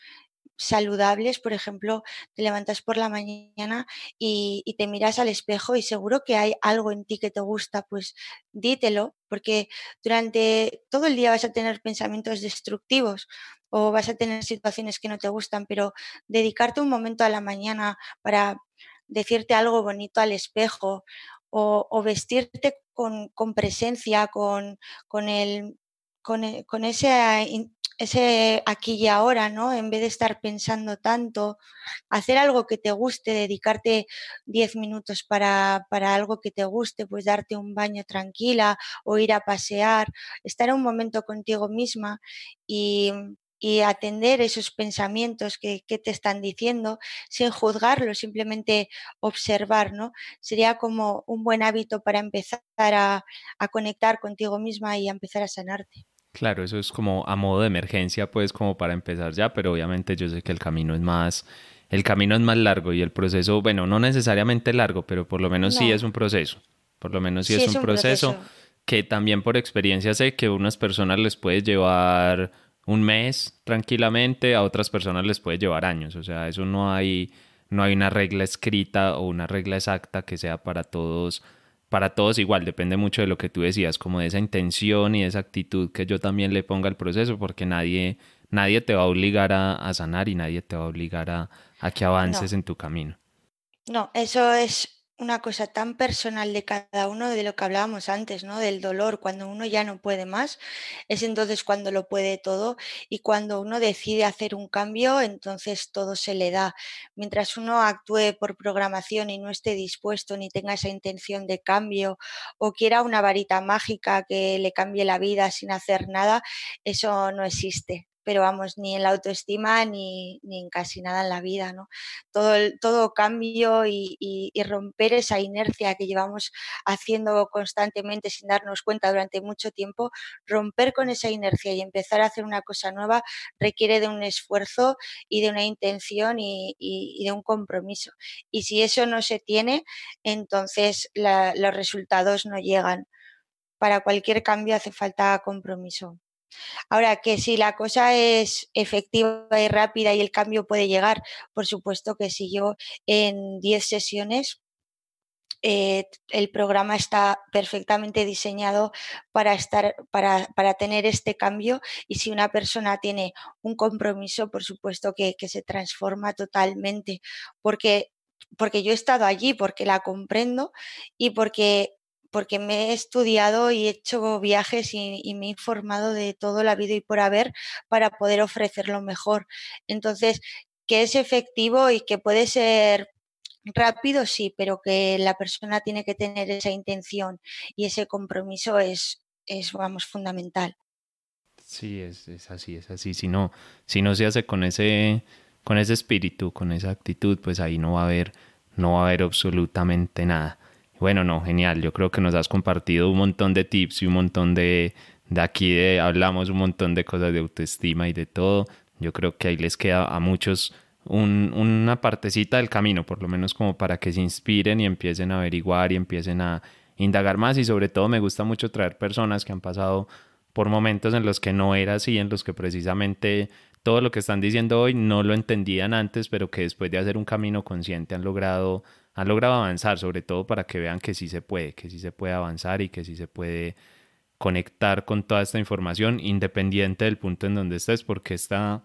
S3: saludables, por ejemplo, te levantas por la mañana y, te miras al espejo y seguro que hay algo en ti que te gusta, pues dítelo, porque durante todo el día vas a tener pensamientos destructivos o vas a tener situaciones que no te gustan, pero dedicarte un momento a la mañana para decirte algo bonito al espejo o, vestirte con, presencia, con, con, con, e, con ese ese aquí y ahora, ¿no? En vez de estar pensando tanto, hacer algo que te guste, dedicarte 10 minutos para, para, algo que te guste, pues darte un baño tranquila o ir a pasear, estar un momento contigo misma y, y atender esos pensamientos que, que, te están diciendo sin juzgarlo, simplemente observar, ¿no? Sería como un buen hábito para empezar a, a conectar contigo misma y a empezar a sanarte.
S2: Claro, eso es como a modo de emergencia, pues como para empezar ya, pero obviamente yo sé que el camino es más, el camino es más largo y el proceso, bueno, no necesariamente largo, pero por lo menos sí es un proceso. Por lo menos sí, es, un, proceso, que también por experiencia sé que a unas personas les puede llevar un mes tranquilamente, a otras personas les puede llevar años. O sea, eso no hay, no hay una regla escrita o una regla exacta que sea para todos para todos igual, depende mucho de lo que tú decías, como de esa intención y de esa actitud que yo también le ponga al proceso, porque nadie, nadie te va a obligar a, sanar y nadie te va a obligar a, que avances en tu camino.
S3: No, eso es una cosa tan personal de cada uno de lo que hablábamos antes, ¿no? Del dolor, cuando uno ya no puede más, es entonces cuando lo puede todo y cuando uno decide hacer un cambio, entonces todo se le da. Mientras uno actúe por programación y no esté dispuesto ni tenga esa intención de cambio o quiera una varita mágica que le cambie la vida sin hacer nada, eso no existe pero vamos, ni en la autoestima ni, en casi nada en la vida, ¿no? Todo, todo cambio y, romper esa inercia que llevamos haciendo constantemente sin darnos cuenta durante mucho tiempo, romper con esa inercia y empezar a hacer una cosa nueva requiere de un esfuerzo y de una intención y, de un compromiso. Y si eso no se tiene, entonces los resultados no llegan. Para cualquier cambio hace falta compromiso. Ahora, que si la cosa es efectiva y rápida y el cambio puede llegar, por supuesto que si yo en 10 sesiones. Eh, el programa está perfectamente diseñado para estar, para, para, tener este cambio y si una persona tiene un compromiso, por supuesto que, que se transforma totalmente, porque, porque yo he estado allí, porque la comprendo y porque porque me he estudiado y he hecho viajes y, me he informado de todo la vida y por haber para poder ofrecer lo mejor. Entonces, que es efectivo y que puede ser rápido, sí, pero que la persona tiene que tener esa intención y ese compromiso es, es vamos, fundamental.
S2: Sí, es, es así, es así. Si no, si no se hace con ese, con ese espíritu, con esa actitud, pues ahí no va a haber, no va a haber absolutamente nada. Bueno, no, genial. Yo creo que nos has compartido un montón de tips y un montón de, de aquí de, hablamos un montón de cosas de autoestima y de todo. Yo creo que ahí les queda a muchos un, una partecita del camino, por lo menos como para que se inspiren y empiecen a averiguar y empiecen a indagar más. Y sobre todo me gusta mucho traer personas que han pasado por momentos en los que no era así, en los que precisamente todo lo que están diciendo hoy no lo entendían antes, pero que después de hacer un camino consciente han logrado han logrado avanzar, sobre todo para que vean que sí se puede, que sí se puede avanzar y que sí se puede conectar con toda esta información independiente del punto en donde estés, porque esta,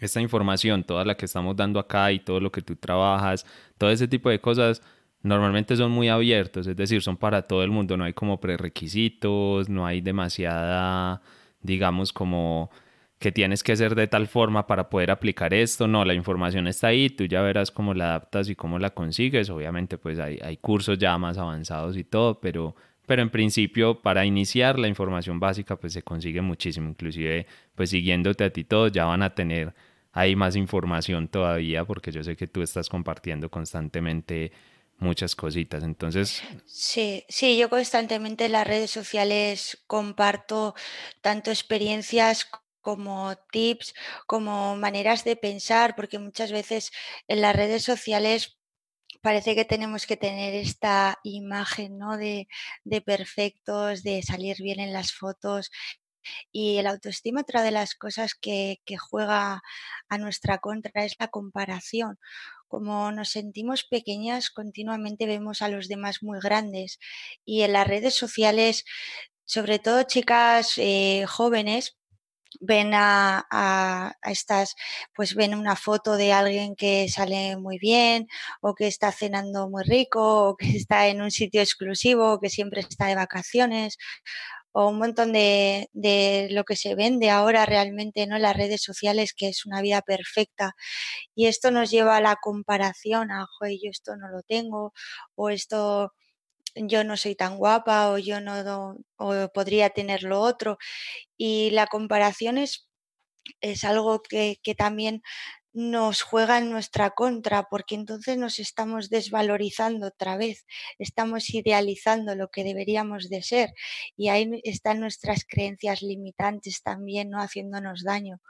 S2: esta información, toda la que estamos dando acá y todo lo que tú trabajas, todo ese tipo de cosas, normalmente son muy abiertos, es decir, son para todo el mundo, no hay como prerequisitos, no hay demasiada, digamos, como que tienes que hacer de tal forma para poder aplicar esto, no, la información está ahí, tú ya verás cómo la adaptas y cómo la consigues, obviamente pues hay, hay cursos ya más avanzados y todo, pero, pero en principio para iniciar la información básica pues se consigue muchísimo, inclusive pues siguiéndote a ti todos ya van a tener ahí más información todavía porque yo sé que tú estás compartiendo constantemente muchas cositas. Entonces.
S3: Sí, sí, yo constantemente en las redes sociales comparto tanto experiencias como tips, como maneras de pensar, porque muchas veces en las redes sociales parece que tenemos que tener esta imagen ¿no? de, perfectos, de salir bien en las fotos Y el autoestima, otra de las cosas que, que juega a nuestra contra es la comparación. Como nos sentimos pequeñas, continuamente vemos a los demás muy grandes. Y en las redes sociales, sobre todo chicas eh, jóvenes, ven a, estas, pues ven una foto de alguien que sale muy bien o que está cenando muy rico o que (laughs) está en un sitio exclusivo o que siempre está de vacaciones o un montón de, de, lo que se vende ahora realmente ¿no? en las redes sociales, que es una vida perfecta. Y esto nos lleva a la comparación, a, joder, yo esto no lo tengo, o esto yo no soy tan guapa, o yo no, o podría tener lo otro. Y la comparación es, es algo que, que también nos juega en nuestra contra, porque entonces nos estamos desvalorizando otra vez, estamos idealizando lo que deberíamos de ser y ahí están nuestras creencias limitantes también, ¿no? Haciéndonos daño.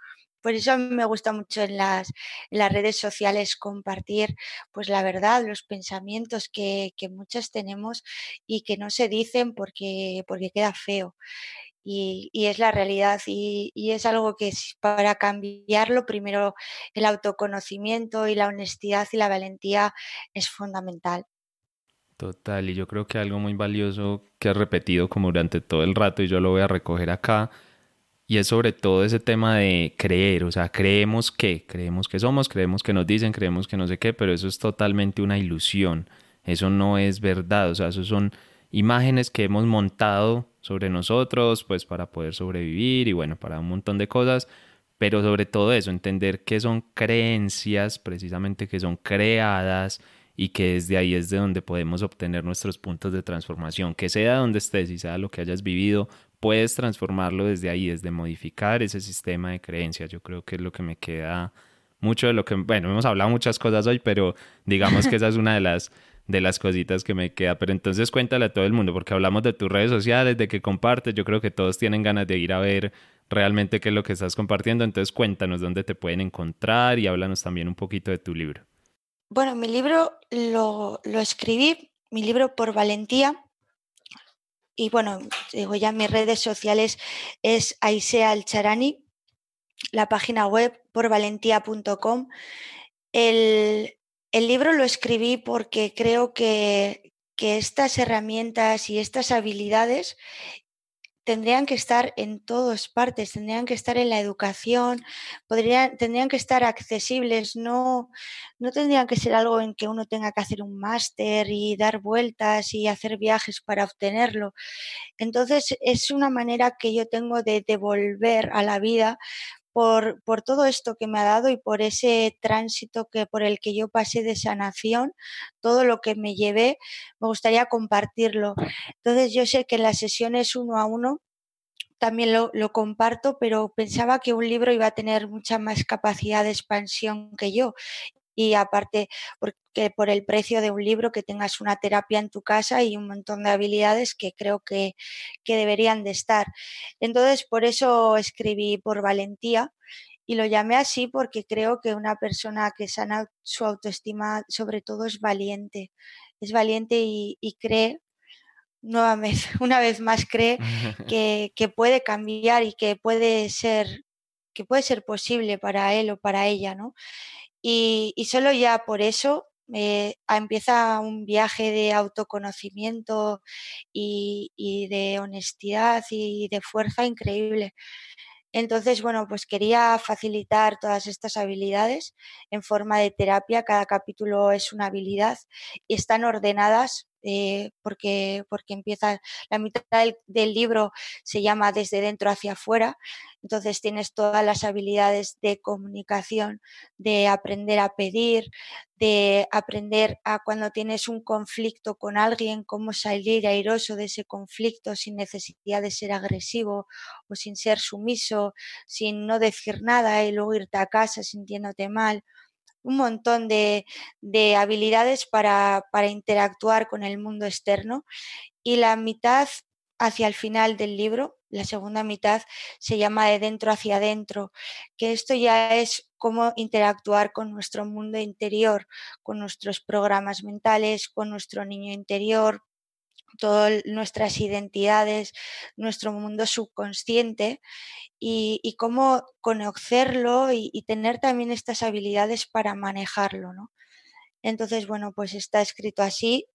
S3: Por eso me gusta mucho en las, en las redes sociales compartir pues la verdad, los pensamientos que, que muchas tenemos y que no se dicen porque, porque queda feo y, y es la realidad y, y, es algo que para cambiarlo primero el autoconocimiento y la honestidad y la valentía es fundamental.
S2: Total, y yo creo que algo muy valioso que has repetido como durante todo el rato y yo lo voy a recoger acá, y es sobre todo ese tema de creer, o sea, creemos que, creemos que somos, creemos que nos dicen, creemos que no sé qué, pero eso es totalmente una ilusión, eso no es verdad, o sea, eso son imágenes que hemos montado sobre nosotros, pues para poder sobrevivir y bueno, para un montón de cosas, pero sobre todo eso, entender que son creencias precisamente que son creadas y que desde ahí es de donde podemos obtener nuestros puntos de transformación, que sea donde estés y sea lo que hayas vivido, puedes transformarlo desde ahí, desde modificar ese sistema de creencias. Yo creo que es lo que me queda mucho de lo que, bueno, hemos hablado muchas cosas hoy, pero digamos que esa es una de las de las cositas que me queda. Pero entonces cuéntale a todo el mundo, porque hablamos de tus redes sociales, de que compartes. Yo creo que todos tienen ganas de ir a ver realmente qué es lo que estás compartiendo. Entonces cuéntanos dónde te pueden encontrar y háblanos también un poquito de tu libro.
S3: Bueno, mi libro lo, lo escribí, mi libro por valentía. Y bueno, digo ya mis redes sociales es Aisea Alcharani, la página web porvalentía.com. El, el libro lo escribí porque creo que, que estas herramientas y estas habilidades tendrían que estar en todas partes, tendrían que estar en la educación, podrían, tendrían que estar accesibles, no, no tendrían que ser algo en que uno tenga que hacer un máster y dar vueltas y hacer viajes para obtenerlo. Entonces es una manera que yo tengo de devolver a la vida por, todo esto que me ha dado y por ese tránsito que por el que yo pasé de sanación, todo lo que me llevé, me gustaría compartirlo. Entonces yo sé que en las sesiones uno a uno también lo, lo, comparto, pero pensaba que un libro iba a tener mucha más capacidad de expansión que yo y aparte porque por el precio de un libro que tengas una terapia en tu casa y un montón de habilidades que creo que, que deberían de estar. Entonces, por eso escribí por valentía y lo llamé así porque creo que una persona que sana su autoestima sobre todo es valiente, es valiente y, y cree nuevamente, (laughs) una vez más cree (laughs) que, que, puede cambiar y que puede ser que puede ser posible para él o para ella, ¿no? Y, solo ya por eso eh, empieza un viaje de autoconocimiento y, y, de honestidad y de fuerza increíble. Entonces, bueno, pues quería facilitar todas estas habilidades en forma de terapia. Cada capítulo es una habilidad y están ordenadas eh, porque, porque empieza la mitad del, del, libro se llama desde dentro hacia afuera, entonces tienes todas las habilidades de comunicación, de aprender a pedir, de aprender a cuando tienes un conflicto con alguien, cómo salir airoso de ese conflicto sin necesidad de ser agresivo o sin ser sumiso, sin no decir nada y luego irte a casa sintiéndote mal un montón de, de habilidades para, para, interactuar con el mundo externo y la mitad hacia el final del libro, la segunda mitad, se llama de dentro hacia adentro, que esto ya es cómo interactuar con nuestro mundo interior, con nuestros programas mentales, con nuestro niño interior, todas nuestras identidades, nuestro mundo subconsciente y, cómo conocerlo y, y, tener también estas habilidades para manejarlo. ¿no? Entonces, bueno, pues está escrito así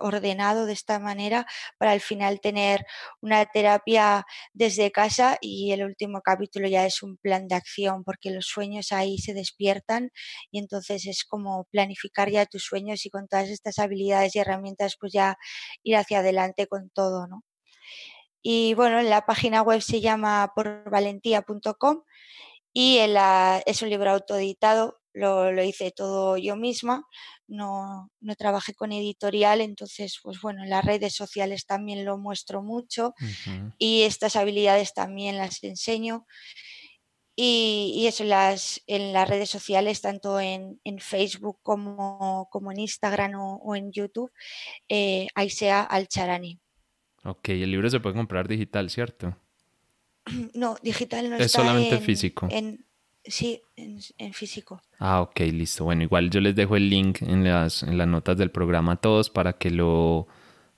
S3: ordenado de esta manera para al final tener una terapia desde casa y el último capítulo ya es un plan de acción porque los sueños ahí se despiertan y entonces es como planificar ya tus sueños y con todas estas habilidades y herramientas pues ya ir hacia adelante con todo, ¿no? Y bueno, en la página web se llama porvalentía.com y es un libro autoeditado lo, lo, hice todo yo misma, no, no, trabajé con editorial, entonces, pues bueno, en las redes sociales también lo muestro mucho y estas habilidades también las enseño. Y, y eso, las, en las redes sociales, tanto en, en Facebook como, como, en Instagram o, en YouTube, eh, ahí sea Alcharani.
S2: Ok, el libro se puede comprar digital, ¿cierto? (clears throat)
S3: No, digital no
S2: es solamente físico.
S3: En, Sí, en, físico.
S2: Ah, ok, listo. Bueno, igual yo les dejo el link en las, en las notas del programa a todos para que lo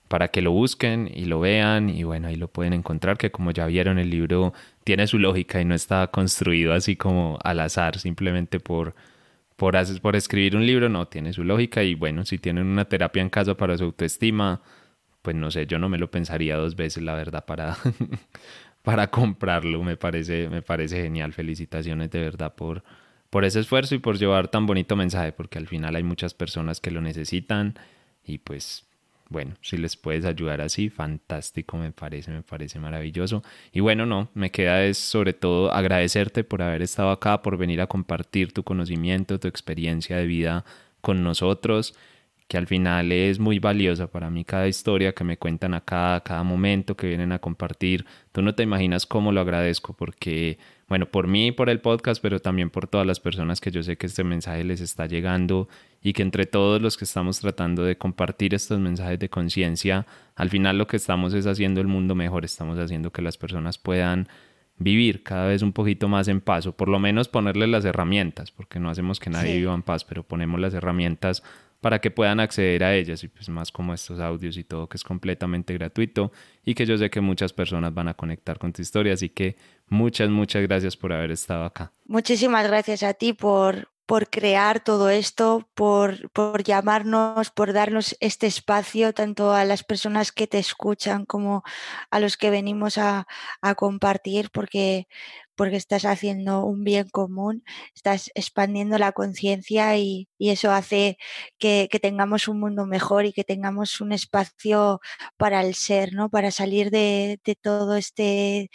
S2: para que lo busquen y lo vean y bueno, ahí lo pueden encontrar que como ya vieron el libro tiene su lógica y no está construido así como al azar simplemente por por, por escribir un libro, no, tiene su lógica y bueno, si tienen una terapia en casa para su autoestima, pues no sé, yo no me lo pensaría dos veces la verdad para (laughs) para (laughs) comprarlo. Me parece, me parece genial. Felicitaciones de verdad por, por ese esfuerzo y por llevar tan bonito mensaje, porque al final hay muchas personas que lo necesitan y pues bueno, si les puedes ayudar así, fantástico, me parece, me parece maravilloso. Y bueno, no, me queda es sobre todo agradecerte por haber estado acá, por venir a compartir tu conocimiento, tu experiencia de vida con nosotros que al final es muy valiosa para mí cada historia que me cuentan acá, cada momento que vienen a compartir. Tú no te imaginas cómo lo agradezco porque, bueno, por mí, por el podcast, pero también por todas las personas que yo sé que este mensaje les está llegando y que entre todos los que estamos tratando de compartir estos mensajes de conciencia, al final lo que estamos es haciendo el mundo mejor, estamos haciendo que las personas puedan vivir cada vez un poquito más en paz, o por lo menos ponerle las herramientas, porque no hacemos que nadie viva en paz, pero ponemos las herramientas para que puedan acceder a ellas y pues más como estos audios y todo que es completamente gratuito y que yo sé que muchas personas van a conectar con tu historia, así que muchas, muchas gracias por haber estado acá.
S3: Muchísimas gracias a ti por, por crear todo esto, por, por, llamarnos, por darnos este espacio, tanto a las personas que te escuchan como a los que venimos a, a compartir, porque porque estás haciendo un bien común, estás expandiendo la conciencia y, eso hace que, tengamos un mundo mejor y que tengamos un espacio para el ser, ¿no? Para salir de, de todo este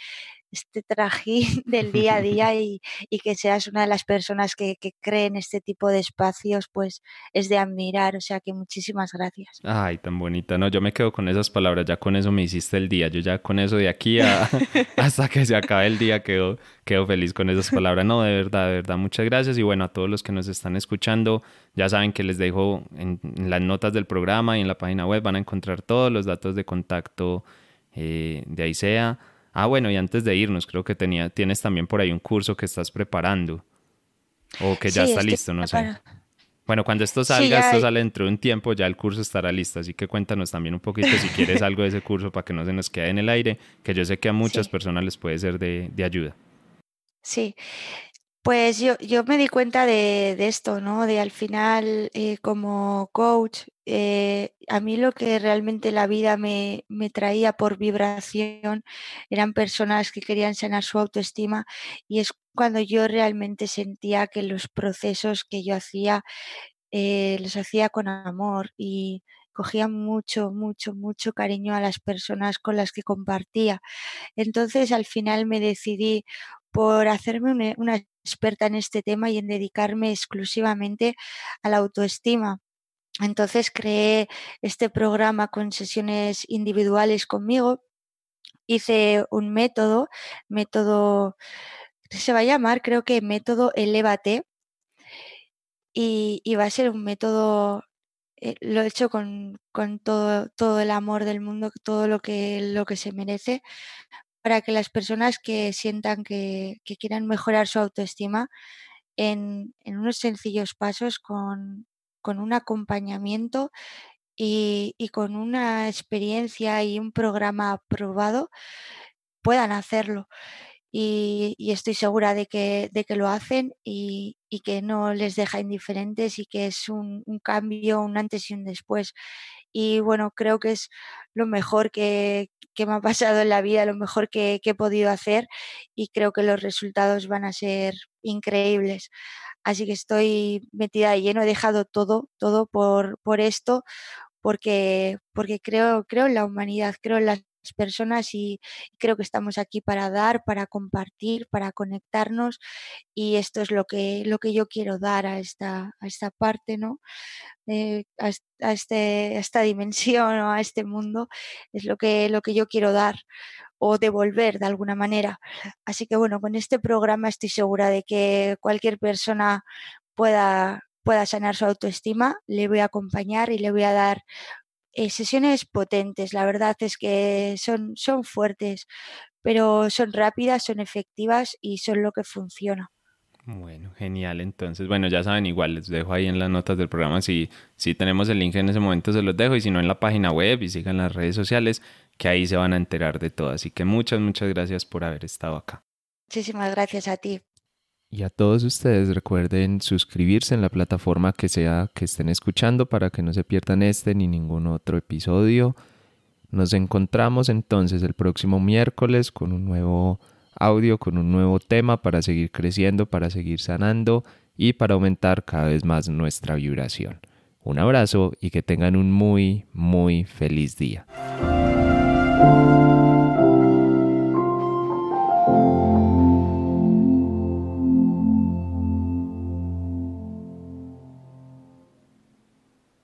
S3: este trajín (laughs) del día a día y, que seas una de las personas que, que creen este tipo de espacios, pues es de admirar. O sea que muchísimas gracias.
S2: Ay, tan bonita. No, yo me quedo con esas palabras, ya con eso me hiciste el día. Yo ya con eso de aquí (laughs) (laughs) hasta que se acabe el día quedo, quedo feliz con esas palabras. No, de verdad, de verdad, muchas gracias. Y bueno, a todos los que nos están escuchando, ya saben que les dejo en, las notas del programa y en la página web van a encontrar todos los datos de contacto eh, de Aisea Ah, bueno, y antes de irnos, creo que tenía, tienes también por ahí un curso que estás preparando. O que ya está listo, no sé. Bueno, cuando esto salga, esto sale dentro de un tiempo, ya el curso estará listo. Así que cuéntanos también un poquito si quieres algo de ese curso para que no se nos quede en el aire, que yo sé que a muchas personas les puede ser de, de ayuda.
S3: Sí, pues yo, yo me di cuenta de, de esto, ¿no? De al final, eh, como coach, eh, a mí lo que realmente la vida me, me, traía por vibración eran personas que querían sanar su autoestima y es cuando yo realmente sentía que los procesos que yo hacía eh, los hacía con amor y cogía mucho, mucho, mucho cariño a las personas con las que compartía. Entonces al final me decidí por hacerme una experta en este tema y en dedicarme exclusivamente a la autoestima. Entonces creé este programa con sesiones individuales conmigo. Hice un método, método, se va a llamar creo que método Elevate. Y, y va a ser un método, eh, lo he hecho con, con, todo, todo el amor del mundo, todo lo que, lo que se merece, para que las personas que sientan que, quieran mejorar su autoestima en, unos sencillos pasos con, un acompañamiento y, con una experiencia y un programa aprobado puedan hacerlo. Y, estoy segura de que, de que lo hacen y, que no les deja indiferentes y que es un, cambio, un antes y un después. Y bueno, creo que es lo mejor que, me ha pasado en la vida, lo mejor que, he podido hacer y creo que los resultados van a ser increíbles. Así que estoy metida de lleno, he dejado todo, todo por, por esto, porque, porque creo, creo en la humanidad, creo en las personas y creo que estamos aquí para dar, para compartir, para conectarnos y esto es lo que, lo que yo quiero dar a esta, a esta parte, ¿no? Eh, a, este, a esta (laughs) dimensión o a este mundo, es lo que, lo que yo quiero dar o devolver de alguna manera. Así que bueno, con este programa estoy segura de que cualquier persona pueda pueda sanar su autoestima, le voy a acompañar y le voy a dar eh, sesiones potentes. La verdad es que son, son fuertes, pero son rápidas, son efectivas y son lo que funciona.
S2: Bueno, genial. Entonces, bueno, ya saben, igual les dejo ahí en las notas del programa. Si, si tenemos el link en ese momento, se los dejo. Y si no, en la página web y sigan las redes sociales, que ahí se van a enterar de todo. Así que muchas, muchas gracias por haber estado acá.
S3: Muchísimas gracias a ti.
S2: Y a todos ustedes recuerden suscribirse en la plataforma que sea que estén escuchando para que no se pierdan este ni ningún otro episodio. Nos encontramos entonces el próximo miércoles con un nuevo audio, con un nuevo tema para seguir creciendo, para seguir sanando y para aumentar cada vez más nuestra vibración. Un abrazo y que tengan un muy, muy feliz día.